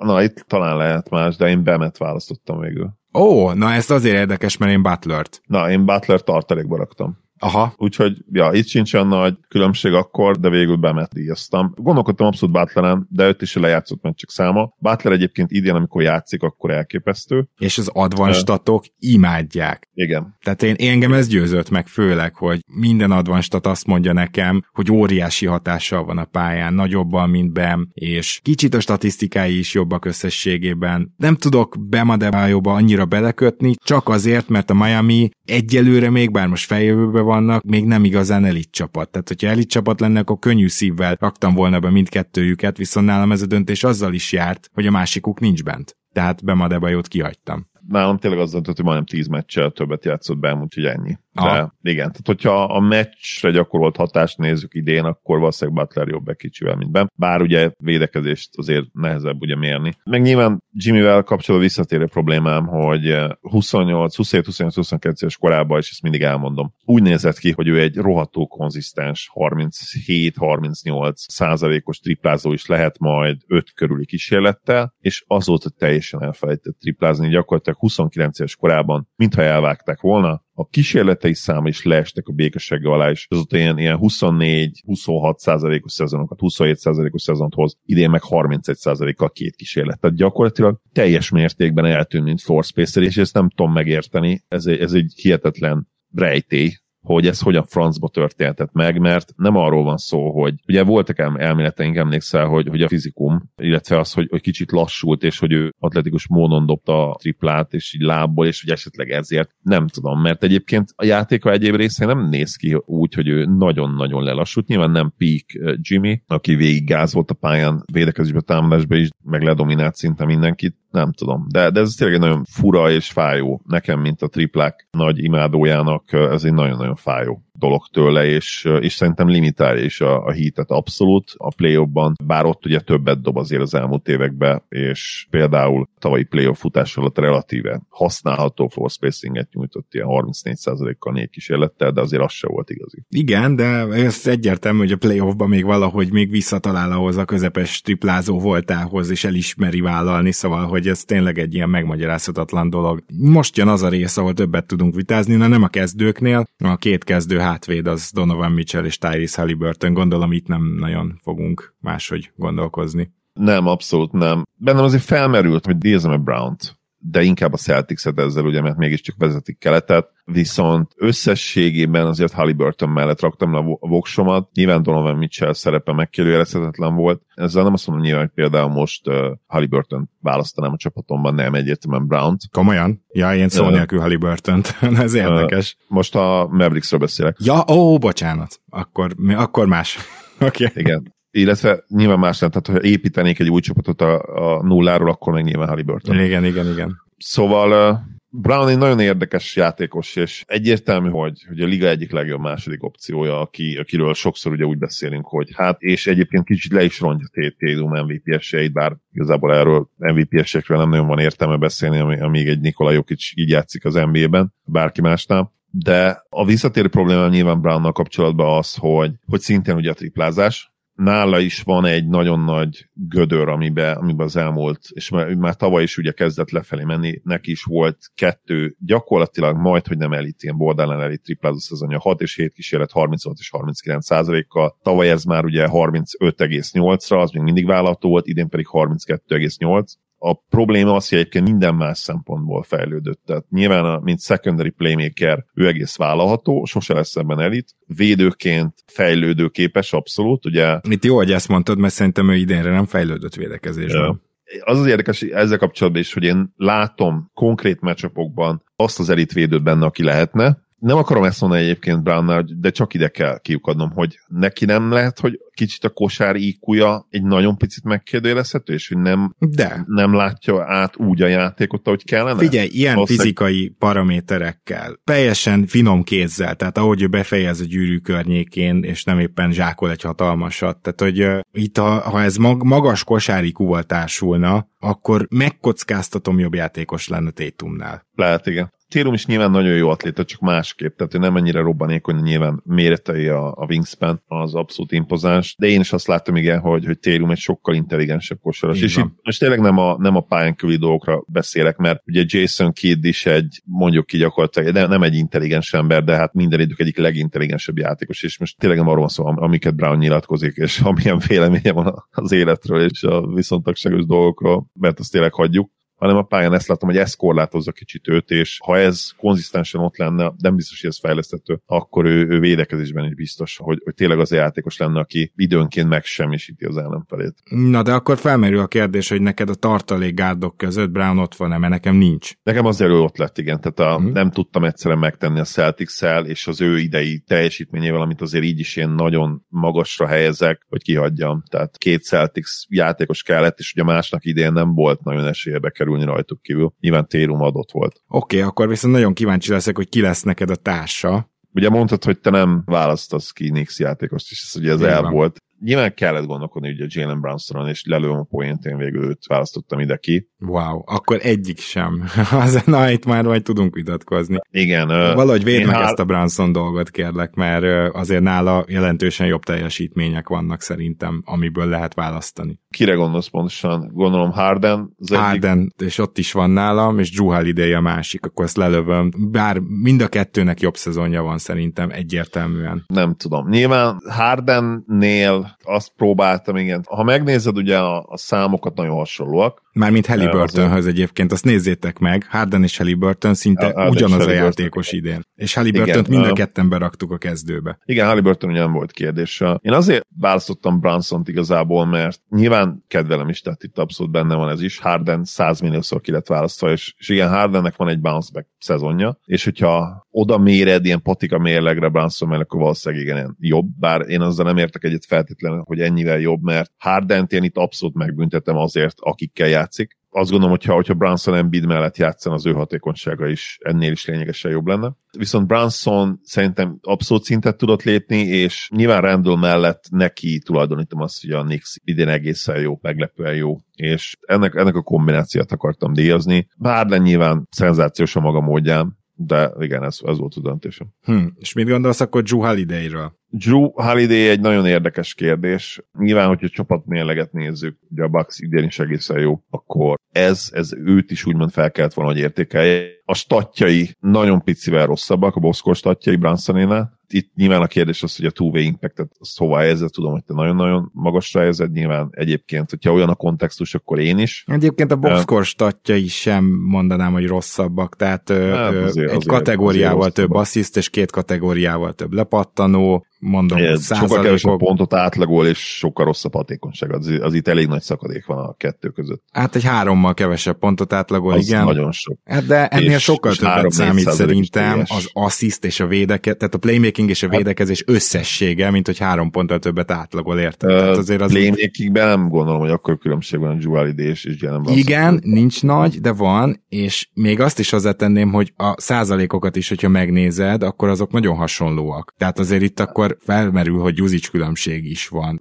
Na, itt talán lehet más, de én Bemet választottam végül. Ó, na ezt azért érdekes, mert én Butlert. Na, én Butler tartalékba raktam. Aha. Úgyhogy, ja, itt sincs olyan nagy különbség akkor, de végül bemet díjaztam. Gondolkodtam abszolút Butleren, de őt is lejátszott csak száma. Butler egyébként idén, amikor játszik, akkor elképesztő. És az advanstatok uh, imádják. Igen. Tehát én, engem ez győzött meg főleg, hogy minden advanstat azt mondja nekem, hogy óriási hatással van a pályán, nagyobban, mint Bem, és kicsit a statisztikái is jobbak összességében. Nem tudok Bem Adebayoba annyira belekötni, csak azért, mert a Miami egyelőre még, bár most feljövőben vannak, még nem igazán elit csapat. Tehát, hogyha elit csapat lenne, akkor könnyű szívvel raktam volna be mindkettőjüket, viszont nálam ez a döntés azzal is járt, hogy a másikuk nincs bent. Tehát Bemadebajot kihagytam nálam tényleg az döntött, hogy majdnem 10 meccsel többet játszott be, úgyhogy ennyi. De Aha. igen, tehát hogyha a meccsre gyakorolt hatást nézzük idén, akkor valószínűleg Butler jobb egy kicsivel, mint Ben. Bár ugye védekezést azért nehezebb ugye mérni. Meg nyilván Jimmyvel kapcsolatban visszatérő problémám, hogy 28, 27, 28, 22 éves korában, és ezt mindig elmondom, úgy nézett ki, hogy ő egy rohadtó konzisztens 37-38 százalékos triplázó is lehet majd 5 körüli kísérlettel, és azóta teljesen elfelejtett triplázni, gyakorlatilag 29 éves korában, mintha elvágták volna, a kísérletei szám is leestek a békessége alá, és azóta ilyen, ilyen 24-26 százalékos szezonokat, 27 százalékos szezont hoz, idén meg 31 százalékkal két kísérlet. Tehát gyakorlatilag teljes mértékben eltűnt, mint floor spacer, és ezt nem tudom megérteni. Ez egy, ez egy hihetetlen rejtély, hogy ez hogyan francba történhetett meg, mert nem arról van szó, hogy ugye voltak elméleteink, emlékszel, hogy, hogy a fizikum, illetve az, hogy, hogy kicsit lassult, és hogy ő atletikus módon dobta a triplát, és így lábból, és hogy esetleg ezért nem tudom, mert egyébként a játéka egyéb része nem néz ki úgy, hogy ő nagyon-nagyon lelassult. Nyilván nem peak Jimmy, aki végig gáz volt a pályán, védekezésbe, támadásba is, meg ledominált szinte mindenkit, nem tudom. De, de ez tényleg nagyon fura és fájó. Nekem, mint a triplák nagy imádójának, ez egy nagyon-nagyon fájó dolog tőle, és, és szerintem limitálja is a, a hitet abszolút a play ban bár ott ugye többet dob azért az elmúlt években, és például tavalyi playoff futás alatt relatíve használható floor spacinget nyújtott ilyen 34%-kal négy kísérlettel, de azért az se volt igazi. Igen, de ez egyértelmű, hogy a playoffban még valahogy még visszatalál ahhoz a közepes triplázó voltához, és elismeri vállalni, szóval, hogy ez tényleg egy ilyen megmagyarázhatatlan dolog. Most jön az a rész, ahol többet tudunk vitázni, na nem a kezdőknél, a két kezdő hátvéd az Donovan Mitchell és Tyrese Halliburton, gondolom itt nem nagyon fogunk máshogy gondolkozni. Nem, abszolút nem. Bennem azért felmerült, hogy a Brown-t, de inkább a Celtics-et ezzel, ugye, mert mégiscsak vezetik keletet, viszont összességében azért Halliburton mellett raktam le a voksomat. Nyilván Donovan Mitchell szerepe megkérdőjelezhetetlen volt. Ezzel nem azt mondom nyilván, hogy például most uh, Halliburton választanám a csapatomban, nem egyértelműen Brown-t. Komolyan? Ja, én szó nélkül Halliburton-t. Ez érdekes. Uh, most a Mavericksről beszélek. Ja, ó, bocsánat. Akkor, akkor más. Oké. Okay. Igen illetve nyilván más nem, tehát ha építenék egy új csapatot a, a nulláról, akkor meg nyilván Halliburton. Igen, igen, igen. Szóval uh, Brown egy nagyon érdekes játékos, és egyértelmű, hogy, hogy a liga egyik legjobb második opciója, aki, akiről sokszor ugye úgy beszélünk, hogy hát, és egyébként kicsit le is rontja Tédum MVP esélyt, bár igazából erről MVP esélyekről nem nagyon van értelme beszélni, amíg egy Nikola Jokic így játszik az NBA-ben, bárki másnál de a visszatérő probléma nyilván Brownnal kapcsolatban az, hogy, hogy szintén ugye a triplázás, nála is van egy nagyon nagy gödör, amiben, amiben az elmúlt, és már, már tavaly is ugye kezdett lefelé menni, neki is volt kettő, gyakorlatilag majd, hogy nem elit, ilyen borderline elit triplázó szezonja, 6 és 7 kísérlet, 36 és 39 százalékkal. Tavaly ez már ugye 35,8-ra, az még mindig vállalható volt, idén pedig 32,8 a probléma az, hogy egyébként minden más szempontból fejlődött. Tehát nyilván, a, mint secondary playmaker, ő egész vállalható, sose lesz ebben elit. Védőként fejlődő képes abszolút, ugye. Itt jó, hogy ezt mondtad, mert szerintem ő idénre nem fejlődött védekezésben. Ja. Az az érdekes ezzel kapcsolatban is, hogy én látom konkrét meccsapokban azt az elitvédőt benne, aki lehetne, Nem akarom ezt mondani egyébként brown de csak ide kell kiukadnom, hogy neki nem lehet, hogy kicsit a kosár iq egy nagyon picit megkérdőjelezhető, és hogy nem, De. nem látja át úgy a játékot, ahogy kellene? Figyelj, ilyen Valószínűleg... fizikai paraméterekkel, teljesen finom kézzel, tehát ahogy ő befejez a gyűrű környékén, és nem éppen zsákol egy hatalmasat, tehát hogy uh, itt ha, ha ez mag, magas kosári társulna, akkor megkockáztatom jobb játékos lenne Tétumnál. Lehet, igen. Térum is nyilván nagyon jó atléta, csak másképp, tehát ő nem ennyire robbanékony, nyilván méretei a, a wingspan az abszolút impozáns, de én is azt láttam igen, hogy, hogy Térum egy sokkal intelligensebb kosaras. És itt most tényleg nem a, nem a pályán kívüli dolgokra beszélek, mert ugye Jason Kidd is egy, mondjuk ki gyakorlatilag, de nem egy intelligens ember, de hát minden idők egyik legintelligensebb játékos, és most tényleg nem arról szó, amiket Brown nyilatkozik, és amilyen véleménye van az életről és a viszontagságos dolgokról, mert azt tényleg hagyjuk hanem a pályán ezt látom, hogy ez korlátozza kicsit őt, és ha ez konzisztensen ott lenne, nem biztos, hogy ez fejlesztető, akkor ő, ő védekezésben is biztos, hogy, hogy tényleg az a játékos lenne, aki időnként megsemmisíti az ellenfelét. Na de akkor felmerül a kérdés, hogy neked a tartalék gárdok között Brown ott van-e, mert nekem nincs. Nekem az elő ott lett, igen. Tehát a, hmm. nem tudtam egyszerűen megtenni a celtics és az ő idei teljesítményével, amit azért így is én nagyon magasra helyezek, hogy kihagyjam. Tehát két Celtics játékos kellett, és ugye másnak idén nem volt nagyon esélybe kerülni rajtuk kívül. Nyilván Térum adott volt. Oké, okay, akkor viszont nagyon kíváncsi leszek, hogy ki lesz neked a társa. Ugye mondtad, hogy te nem választasz ki Nix játékost, és ez ugye ez el volt nyilván kellett gondolkodni ugye Jalen Brownstonon, és lelőm a poént, én végül őt választottam ide ki. Wow, akkor egyik sem. Az, na, itt már majd tudunk vitatkozni. Igen. Valahogy védd meg hál... ezt a Brownson dolgot, kérlek, mert azért nála jelentősen jobb teljesítmények vannak szerintem, amiből lehet választani. Kire gondolsz pontosan? Gondolom Harden. Az Harden, egyik... és ott is van nálam, és Drew Holiday a másik, akkor ezt lelövöm. Bár mind a kettőnek jobb szezonja van szerintem egyértelműen. Nem tudom. Nyilván Hardennél azt próbáltam, igen. Ha megnézed, ugye a, a számokat nagyon hasonlóak, Mármint Halliburtonhöz egyébként, azt nézzétek meg, Harden és Halliburton szinte a, ugyanaz a játékos idén. És Halliburton mind a ketten beraktuk a kezdőbe. Igen, Halliburton ugye nem volt kérdés. Én azért választottam Brunson-t igazából, mert nyilván kedvelem is, tehát itt abszolút benne van ez is. Harden 100 milliószor ki lett választva, és, és igen, Hardennek van egy bounce back szezonja, és hogyha oda méred ilyen patika mérlegre Brunson mellett, akkor valószínűleg igen, jobb, bár én azzal nem értek egyet feltétlenül, hogy ennyivel jobb, mert Hardent én itt abszolút megbüntetem azért, akikkel játszik. Azt gondolom, hogyha, hogyha Branson Embiid mellett játszan, az ő hatékonysága is ennél is lényegesen jobb lenne. Viszont Branson szerintem abszolút szintet tudott lépni, és nyilván Randall mellett neki tulajdonítom azt, hogy a Knicks idén egészen jó, meglepően jó, és ennek, ennek a kombinációt akartam díjazni. Bár nyilván szenzációs a maga módján, de igen, ez, ez volt a döntésem. Hm. És mit gondolsz akkor Drew Holiday-ről? Drew Holiday egy nagyon érdekes kérdés. Nyilván, hogyha csapat mérleget nézzük, ugye a Bucks idén is egészen jó, akkor ez, ez őt is úgymond fel kellett volna, hogy értékelje. A statjai nagyon picivel rosszabbak, a Boszkor statjai Bransonénál, itt nyilván a kérdés az, hogy a two-way impact-et azt hova helyezed, tudom, hogy te nagyon-nagyon magasra helyezed, nyilván egyébként, hogyha olyan a kontextus, akkor én is. Egyébként a boxscore statjai sem mondanám, hogy rosszabbak, tehát hát, azért, egy azért, kategóriával azért több assziszt, és két kategóriával több lepattanó, mondom, Igen, Sokkal kevesebb pontot átlagol, és sokkal rosszabb hatékonyság. Az, az itt elég nagy szakadék van a kettő között. Hát egy hárommal kevesebb pontot átlagol, az igen. nagyon sok. Hát de ennél és, sokkal és többet számít szerintem az assziszt és a védeke, tehát a playmaking és a hát- védekezés összessége, mint hogy három ponttal többet átlagol, érted? Uh, azért az playmakingben nem gondolom, hogy akkor különbség van a Joel és, és Jelen Igen, nincs nagy, de van, és még azt is hozzátenném, hogy a százalékokat is, hogyha megnézed, akkor azok nagyon hasonlóak. Tehát azért itt akkor felmerül, hogy Juzic különbség is van.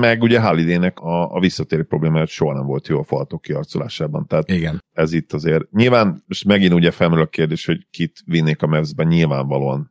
Meg ugye Halidének a, a visszatérő problémája soha nem volt jó a faltok kiarcolásában. Tehát Igen. ez itt azért. Nyilván, most megint ugye felmerül a kérdés, hogy kit vinnék a Mavs-ben, nyilvánvalóan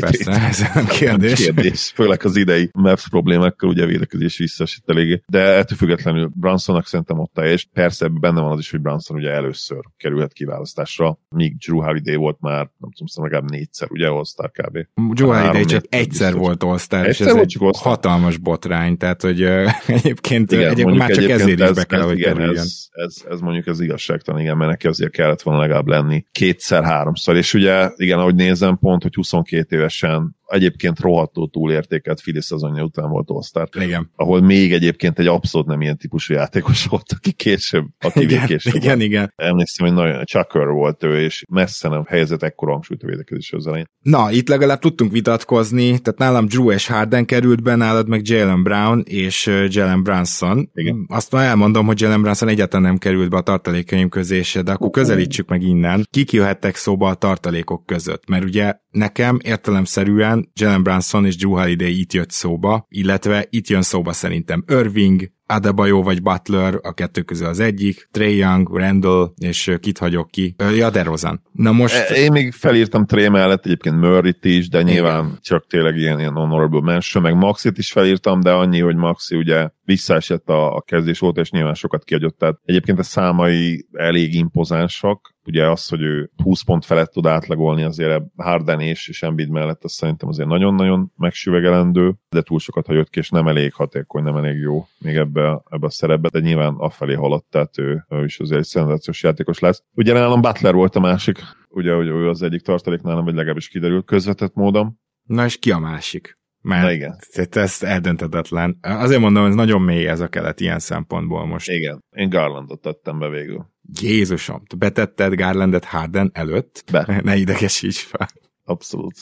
persze, ez nem kérdés. kérdés. Főleg az idei Mavs problémákkal, ugye a védekezés visszasít eléggé. De ettől függetlenül Brunsonnak szerintem ott és persze benne van az is, hogy Brunson ugye először kerülhet kiválasztásra, míg Drew Holiday volt már, nem tudom, szóval legalább négyszer, ugye All-Star kb. Drew Holiday csak egyszer volt volt all és ez egy hatalmas botrány, tehát hogy egyébként, igen, egyébként már csak ezért ez, is be kell, ez, hogy igen, ez, ez, ez, mondjuk az igazságtalan, igen, mert neki azért kellett volna legalább lenni kétszer-háromszor, és ugye igen, ahogy nézem pont, hogy 22 évesen egyébként rohadtó túlértékelt Fili szezonja után volt all Igen. ahol még egyébként egy abszolút nem ilyen típusú játékos volt, aki később, aki Igen, később. igen, igen. Emlékszem, hogy nagyon Chucker volt ő, és messze nem helyezett ekkora hangsúlyt a védekezés az elején. Na, itt legalább tudtunk vitatkozni, tehát nálam Drew és Harden került be, nálad meg Jalen Brown és Jalen Brunson. Igen. Azt már elmondom, hogy Jalen Brunson egyáltalán nem került be a tartalékaim közé de akkor közelítsük meg innen. Kik jöhettek szóba a tartalékok között? Mert ugye nekem értelemszerűen Jalen Brunson és Drew Holiday itt jött szóba, illetve itt jön szóba szerintem Irving, Adebayo vagy Butler, a kettő közül az egyik, Trey Young, Randall, és kit hagyok ki? Ja, DeRozan. Na most... E- Én még felírtam Tré mellett egyébként Murray-t is, de nyilván csak tényleg ilyen, ilyen honorable mention, meg Maxit is felírtam, de annyi, hogy Maxi ugye visszaesett a, a kezdés óta, és nyilván sokat kiadott. Tehát egyébként a számai elég impozánsak, ugye az, hogy ő 20 pont felett tud átlagolni azért Harden és, és Embiid mellett, az szerintem azért nagyon-nagyon megsüvegelendő, de túl sokat hagyott ki, és nem elég hatékony, nem elég jó még ebbe, ebbe a szerepbe, de nyilván afelé haladt, tehát ő, ő is azért egy szenzációs játékos lesz. Ugye nálam Butler volt a másik, ugye, hogy ő az egyik tartalék nálam, vagy legalábbis kiderült közvetett módon. Na és ki a másik? Mert Na igen. Ez eldöntetetlen. Azért mondom, ez nagyon mély ez a kelet ilyen szempontból most. Igen, én Garlandot tettem be végül. Jézusom, te betetted Garlandet Harden előtt? Be. Ne idegesíts fel. Abszolút.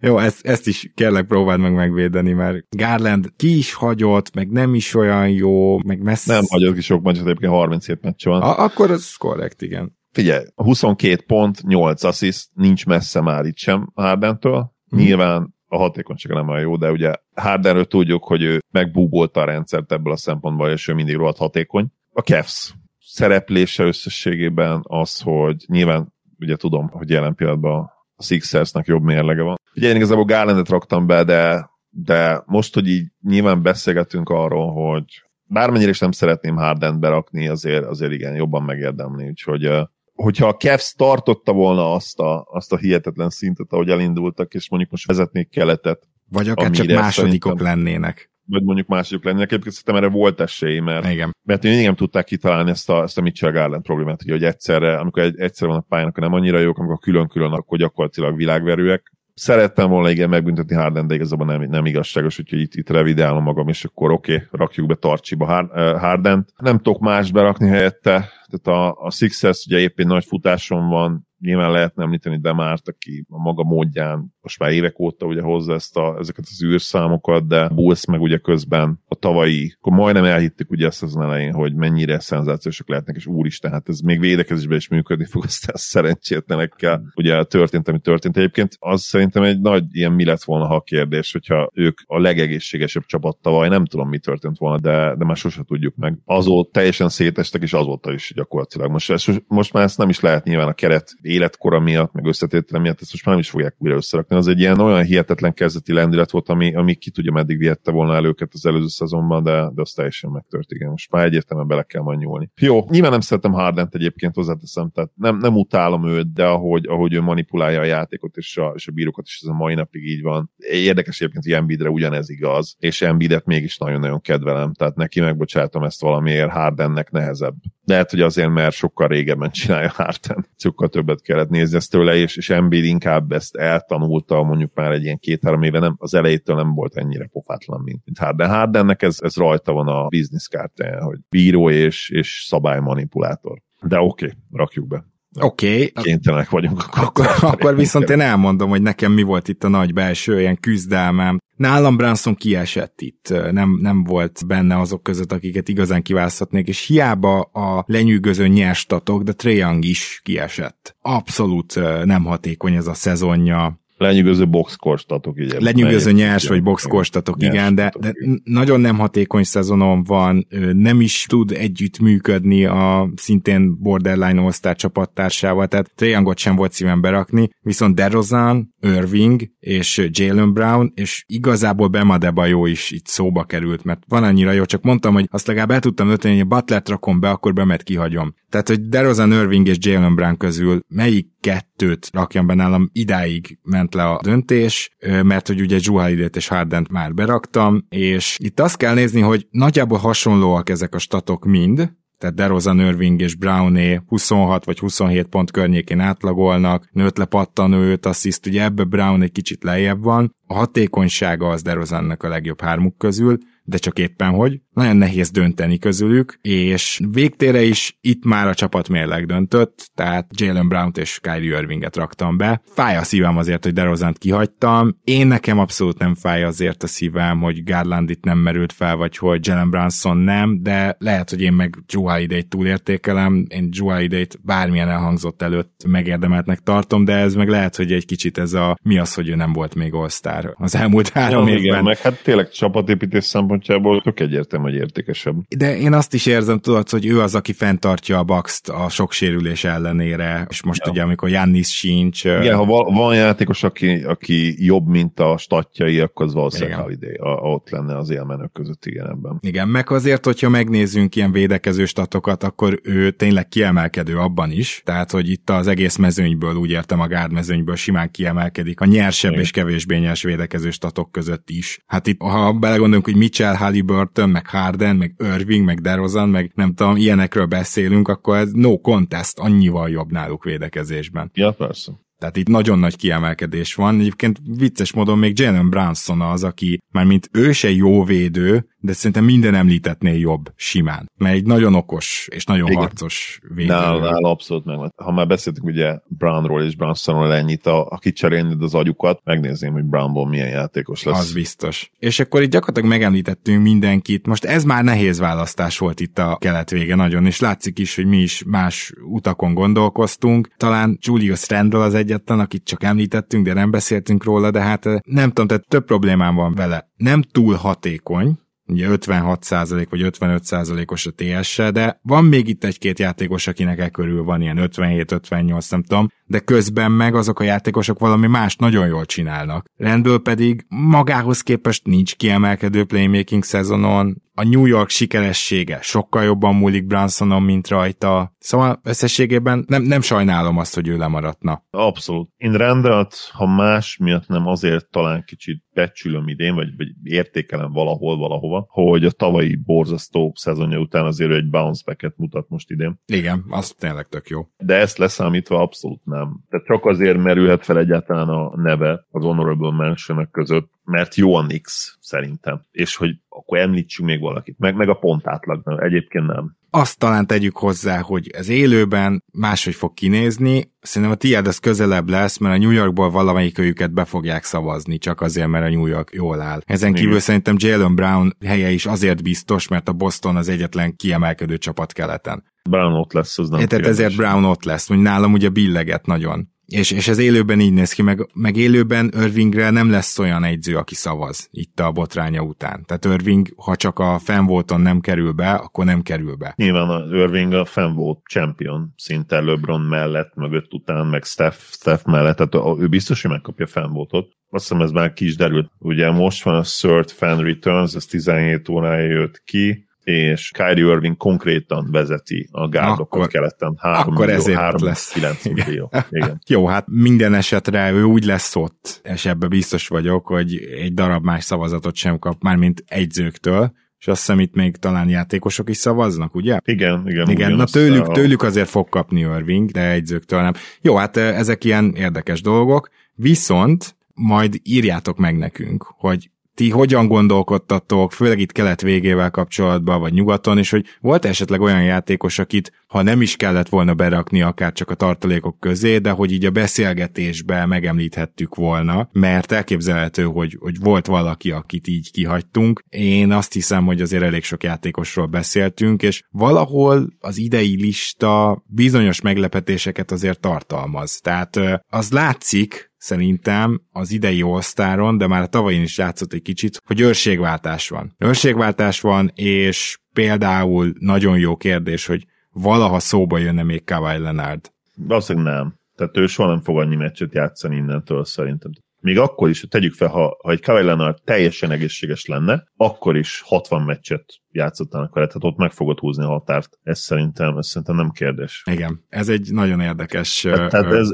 Jó, ezt, ezt is kérlek próbáld meg megvédeni, mert Garland ki is hagyott, meg nem is olyan jó, meg messze... Nem hagyok ki sok meccset, egyébként 37 meccs van. A- akkor az korrekt, igen. Figyelj, 22 pont, 8 assziszt, nincs messze már itt sem Hardentől. Hmm. Nyilván a hatékonysága nem olyan jó, de ugye Hardenről tudjuk, hogy ő megbúbolta a rendszert ebből a szempontból, és ő mindig rohadt hatékony. A Cavs szereplése összességében az, hogy nyilván ugye tudom, hogy jelen pillanatban a Sixersnek jobb mérlege van. Ugye én igazából Garlandet raktam be, de, de most, hogy így nyilván beszélgetünk arról, hogy bármennyire is nem szeretném Hardent berakni, azért, azért igen, jobban megérdemli, úgyhogy hogyha a Cavs tartotta volna azt a, azt a hihetetlen szintet, ahogy elindultak, és mondjuk most vezetnék keletet, Vagy akár csak másodikok lennének. Vagy mondjuk mások lennének. Egyébként szerintem erre volt esély, mert, Igen. mert mindig nem tudták kitalálni ezt a, ezt a Mitchell Garland problémát, hogy egyszerre, amikor egy, egyszerre van a pályán, akkor nem annyira jók, amikor külön-külön, akkor gyakorlatilag világverőek. Szerettem volna igen megbüntetni Harden, de igazából nem, nem igazságos, úgyhogy itt, itt revidálom magam, és akkor oké, okay, rakjuk be Tarcsiba Har- Hardent. Nem tudok más berakni helyette, tehát a, a Sixers ugye épp egy nagy futáson van, nyilván lehetne említeni Demárt, aki a maga módján most már évek óta ugye hozza ezt a, ezeket az űrszámokat, de Bulls meg ugye közben a tavalyi, akkor majdnem elhittük ugye ezt az elején, hogy mennyire szenzációsak lehetnek, és úristen, hát ez még védekezésben is működni fog, aztán szerencsétlenekkel ugye történt, ami történt. Egyébként az szerintem egy nagy ilyen mi lett volna, ha kérdés, hogyha ők a legegészségesebb csapat tavaly, nem tudom, mi történt volna, de, de már sose tudjuk meg. Azóta teljesen szétestek, és azóta is gyakorlatilag. Most, most már ezt nem is lehet nyilván a keret életkora miatt, meg összetétele miatt, ezt most már nem is fogják újra összerakni. Az egy ilyen olyan hihetetlen kezdeti lendület volt, ami, ami ki tudja, meddig vihette volna el őket az előző szezonban, de, de az teljesen megtört, igen. Most már egyértelműen bele kell majd nyúlni. Jó, nyilván nem szeretem Hardent egyébként hozzáteszem, tehát nem, nem utálom őt, de ahogy, ahogy ő manipulálja a játékot és a, és a bírókat, és ez a mai napig így van. Érdekes egyébként, hogy Embiidre ugyanez igaz, és Embiidet mégis nagyon-nagyon kedvelem, tehát neki megbocsátom ezt valamiért, Hardennek nehezebb. Lehet, hogy azért, mert sokkal régebben csinálja Harden, sokkal többet kellett nézni ezt tőle, és, és Embiid inkább ezt eltanulta mondjuk már egy ilyen két-három éve, nem, az elejétől nem volt ennyire pofátlan, mint, mint Harden. Hardennek ez, ez rajta van a bizniszkártyáján, hogy bíró és, és szabálymanipulátor. De oké, okay, rakjuk be. Oké, okay. Kénytelenek vagyunk. akkor, akkor viszont én elmondom, hogy nekem mi volt itt a nagy belső ilyen küzdelmem. Nálam Branson kiesett itt, nem, nem volt benne azok között, akiket igazán kiválaszthatnék, és hiába a lenyűgöző nyerstatok, de Trae Young is kiesett. Abszolút nem hatékony ez a szezonja. Lenyűgöző boxkorstatok, így. Lenyűgöző nyers vagy boxkorstatok, igen, de, de nagyon nem hatékony szezonom van, nem is tud együtt működni a szintén borderline all csapattársával, tehát Trajangot sem volt szívem berakni, viszont DeRozan, Irving és Jalen Brown, és igazából Bema Debajo is itt szóba került, mert van annyira jó, csak mondtam, hogy azt legalább el tudtam öteni, hogy a Butlert rakom be, akkor Bemet kihagyom. Tehát, hogy DeRozan, Irving és Jalen Brown közül melyik kettőt rakjam be nálam, idáig ment le a döntés, mert hogy ugye Holiday-t és Hardent már beraktam, és itt azt kell nézni, hogy nagyjából hasonlóak ezek a statok mind, tehát DeRozan, Irving és Browné 26 vagy 27 pont környékén átlagolnak, nőtt le pattanó 5 assziszt, ugye ebbe Brown egy kicsit lejjebb van, a hatékonysága az DeRozannak a legjobb hármuk közül, de csak éppen hogy. Nagyon nehéz dönteni közülük, és végtére is itt már a csapat mérleg döntött, tehát Jalen Brown-t és Kyrie Irvinget raktam be. Fáj a szívem azért, hogy DeRozant kihagytam. Én nekem abszolút nem fáj azért a szívem, hogy Garland itt nem merült fel, vagy hogy Jalen Brunson nem, de lehet, hogy én meg Joe Holiday-t túlértékelem. Én Joe Holiday-t bármilyen elhangzott előtt megérdemeltnek tartom, de ez meg lehet, hogy egy kicsit ez a mi az, hogy ő nem volt még all az elmúlt három ja, évben. Igen, meg hát tényleg csapatépítés szempontjából tök egyértelmű, hogy értékesebb. De én azt is érzem, tudod, hogy ő az, aki fenntartja a Baxt a sok sérülés ellenére, és most ja. ugye, amikor Jannis sincs. Igen, ha van játékos, aki, aki jobb, mint a statjai, akkor az valószínűleg Holiday. Ott lenne az élmenők között, igen, ebben. Igen, meg azért, hogyha megnézzünk ilyen védekező statokat, akkor ő tényleg kiemelkedő abban is, tehát, hogy itt az egész mezőnyből, úgy értem a gárd mezőnyből simán kiemelkedik a nyersebb igen. és kevésbé nyers védekező statok között is. Hát itt, ha belegondolunk, hogy Mitchell, Halliburton, meg Harden, meg Irving, meg DeRozan, meg nem tudom, ilyenekről beszélünk, akkor ez no contest, annyival jobb náluk védekezésben. Ja, persze. Tehát itt nagyon nagy kiemelkedés van. Egyébként vicces módon még Jalen Brunson az, aki már mint ő se jó védő, de szerintem minden említetnél jobb simán. Mert egy nagyon okos és nagyon Igen. harcos védő. Nál, abszolút meg. Ha már beszéltünk ugye Brownról és Brunsonról ennyit, a, a kicserélni az agyukat, megnézném, hogy Brownból milyen játékos lesz. Az biztos. És akkor itt gyakorlatilag megemlítettünk mindenkit. Most ez már nehéz választás volt itt a kelet vége nagyon, és látszik is, hogy mi is más utakon gondolkoztunk. Talán Julius Randall az egyetlen, akit csak említettünk, de nem beszéltünk róla, de hát eh, nem tudom, tehát több problémám van vele. Nem túl hatékony, ugye 56% vagy 55%-os a TS-se, de van még itt egy-két játékos, akinek e körül van ilyen 57-58, nem tudom, de közben meg azok a játékosok valami más nagyon jól csinálnak. Rendből pedig magához képest nincs kiemelkedő playmaking szezonon, a New York sikeressége sokkal jobban múlik Brunsonon, mint rajta. Szóval összességében nem, nem sajnálom azt, hogy ő lemaradna. Abszolút. Én rendelt, ha más miatt nem azért talán kicsit becsülöm idén, vagy, vagy értékelem valahol, valahova, hogy a tavalyi borzasztó szezonja után azért egy bounce back mutat most idén. Igen, az tényleg tök jó. De ezt leszámítva abszolút nem. Tehát csak azért merülhet fel egyáltalán a neve az honorable mention között, mert jó a Nix szerintem. És hogy akkor említsünk még valakit. Meg, meg a pontátlag, egyébként nem. Azt talán tegyük hozzá, hogy ez élőben máshogy fog kinézni. Szerintem a tiéd az közelebb lesz, mert a New Yorkból valamelyik őket be fogják szavazni, csak azért, mert a New York jól áll. Ezen kívül Igen. szerintem Jalen Brown helye is azért biztos, mert a Boston az egyetlen kiemelkedő csapat keleten. Brown ott lesz, az nem Tehát ezért Brown ott lesz, hogy nálam ugye billeget nagyon. És, és ez élőben így néz ki, meg, meg élőben Irvingre nem lesz olyan egyző, aki szavaz itt a botránya után. Tehát Irving, ha csak a fanvoton nem kerül be, akkor nem kerül be. Nyilván a Irving a fanvote champion szinte LeBron mellett, mögött után, meg Steph, Steph mellett, tehát ő biztos, hogy megkapja fanvotot. Azt hiszem ez már ki is derült. Ugye most van a Third Fan Returns, ez 17 órája jött ki, és Kyrie Irving konkrétan vezeti a gárdokat keleten. 3 akkor millió, ezért 3, lesz. 9 millió. Igen. Jó, hát minden esetre ő úgy lesz ott, és ebbe biztos vagyok, hogy egy darab más szavazatot sem kap, már mint egyzőktől, és azt hiszem itt még talán játékosok is szavaznak, ugye? Igen, igen. Igen, na tőlük, a... tőlük azért fog kapni Irving, de egyzőktől nem. Jó, hát ezek ilyen érdekes dolgok, viszont majd írjátok meg nekünk, hogy ti hogyan gondolkodtatok, főleg itt kelet végével kapcsolatban, vagy nyugaton, és hogy volt esetleg olyan játékos, akit ha nem is kellett volna berakni akár csak a tartalékok közé, de hogy így a beszélgetésbe megemlíthettük volna, mert elképzelhető, hogy, hogy volt valaki, akit így kihagytunk. Én azt hiszem, hogy azért elég sok játékosról beszéltünk, és valahol az idei lista bizonyos meglepetéseket azért tartalmaz. Tehát az látszik, szerintem az idei all de már a tavalyin is játszott egy kicsit, hogy őrségváltás van. Őrségváltás van, és például nagyon jó kérdés, hogy valaha szóba jönne még Kawhi Leonard. Valószínűleg nem. Tehát ő soha nem fog annyi meccset játszani innentől szerintem. Még akkor is, tegyük fel, ha, ha egy Kawhi Leonard teljesen egészséges lenne, akkor is 60 meccset játszottának vele, tehát ott meg fogod húzni a határt. Ez szerintem, ez szerintem nem kérdés. Igen, ez egy nagyon érdekes... Tehát, tehát ez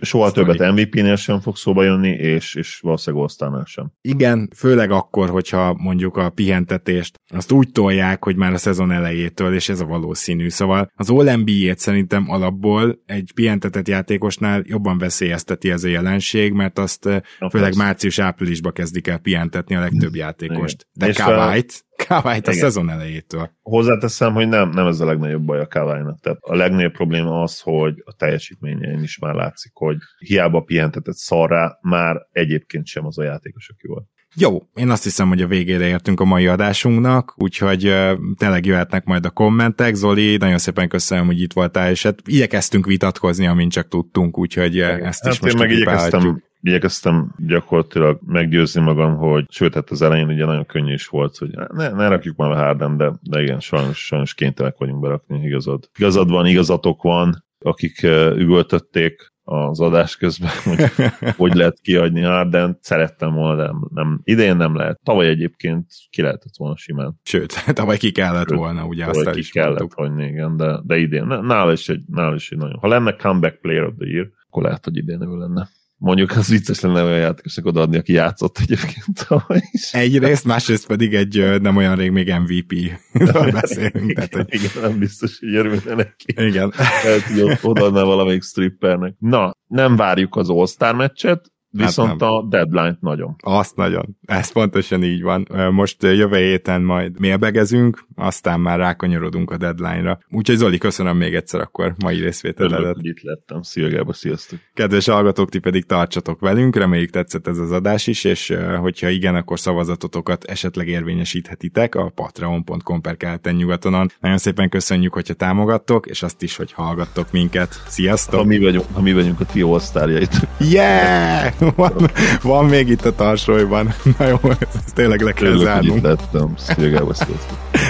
soha sztori. többet MVP-nél sem fog szóba jönni, és, és valószínűleg osztánál sem. Igen, főleg akkor, hogyha mondjuk a pihentetést azt úgy tolják, hogy már a szezon elejétől, és ez a valószínű. Szóval az all szerintem alapból egy pihentetett játékosnál jobban veszélyezteti ez a jelenség, mert azt Na, főleg március-áprilisba kezdik el pihentetni a legtöbb játékost. De Kawait, Kawait a Igen. szezon elejétől. Hozzáteszem, hogy nem, nem ez a legnagyobb baj a Kawainak. Tehát a legnagyobb probléma az, hogy a teljesítményein is már látszik, hogy hiába pihentetett szarrá, már egyébként sem az a játékos, aki volt. Jó, én azt hiszem, hogy a végére értünk a mai adásunknak, úgyhogy uh, tényleg jöhetnek majd a kommentek. Zoli, nagyon szépen köszönöm, hogy itt voltál, és hát igyekeztünk vitatkozni, amint csak tudtunk, úgyhogy uh, ezt hát is most meg igyekeztem, igyekeztem gyakorlatilag meggyőzni magam, hogy sőt, hát az elején ugye nagyon könnyű is volt, hogy ne, ne rakjuk már a Harden, de, de igen, sajnos, sajnos kénytelenek vagyunk berakni, igazad. Igazad van, igazatok van, akik üvöltötték az adás közben, hogy hogy lehet kiadni Harden. Szerettem volna, de nem, nem, idén nem lehet. Tavaly egyébként ki lehetett volna simán. Sőt, tavaly ki kellett Sőt, volna, ugye azt ki is kellett hagyni, igen, de, de idén. Nála is, egy, nála is egy nagyon. Ha lenne comeback player of the year, akkor lehet, hogy idén ő lenne. Mondjuk az vicces lenne olyan játékosnak odaadni, aki játszott egyébként is. Egyrészt, másrészt pedig egy nem olyan rég még MVP-ről beszélünk. Igen, tehát, hogy... igen, nem biztos, hogy örülne neki. Igen. Lehet, hogy odaadná valamelyik strippernek. Na, nem várjuk az All-Star meccset, Viszont hát a deadline nagyon. Azt nagyon. Ez pontosan így van. Most jövő héten majd mélbegezünk, aztán már rákanyarodunk a deadline-ra. Úgyhogy Zoli, köszönöm még egyszer akkor mai részvételedet. itt lettem. Szia Gába, sziasztok. Kedves hallgatók, ti pedig tartsatok velünk, reméljük tetszett ez az adás is, és hogyha igen, akkor szavazatotokat esetleg érvényesíthetitek a patreon.com per keleten nyugatonon. Nagyon szépen köszönjük, hogyha támogattok, és azt is, hogy hallgattok minket. Sziasztok! Ha mi vagyunk, ha mi vagyunk a ti osztárjait. Yeah! van, van még itt a tarsolyban. Na jó, ezt tényleg le kell zárnunk. lettem. Szia,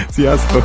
Sziasztok!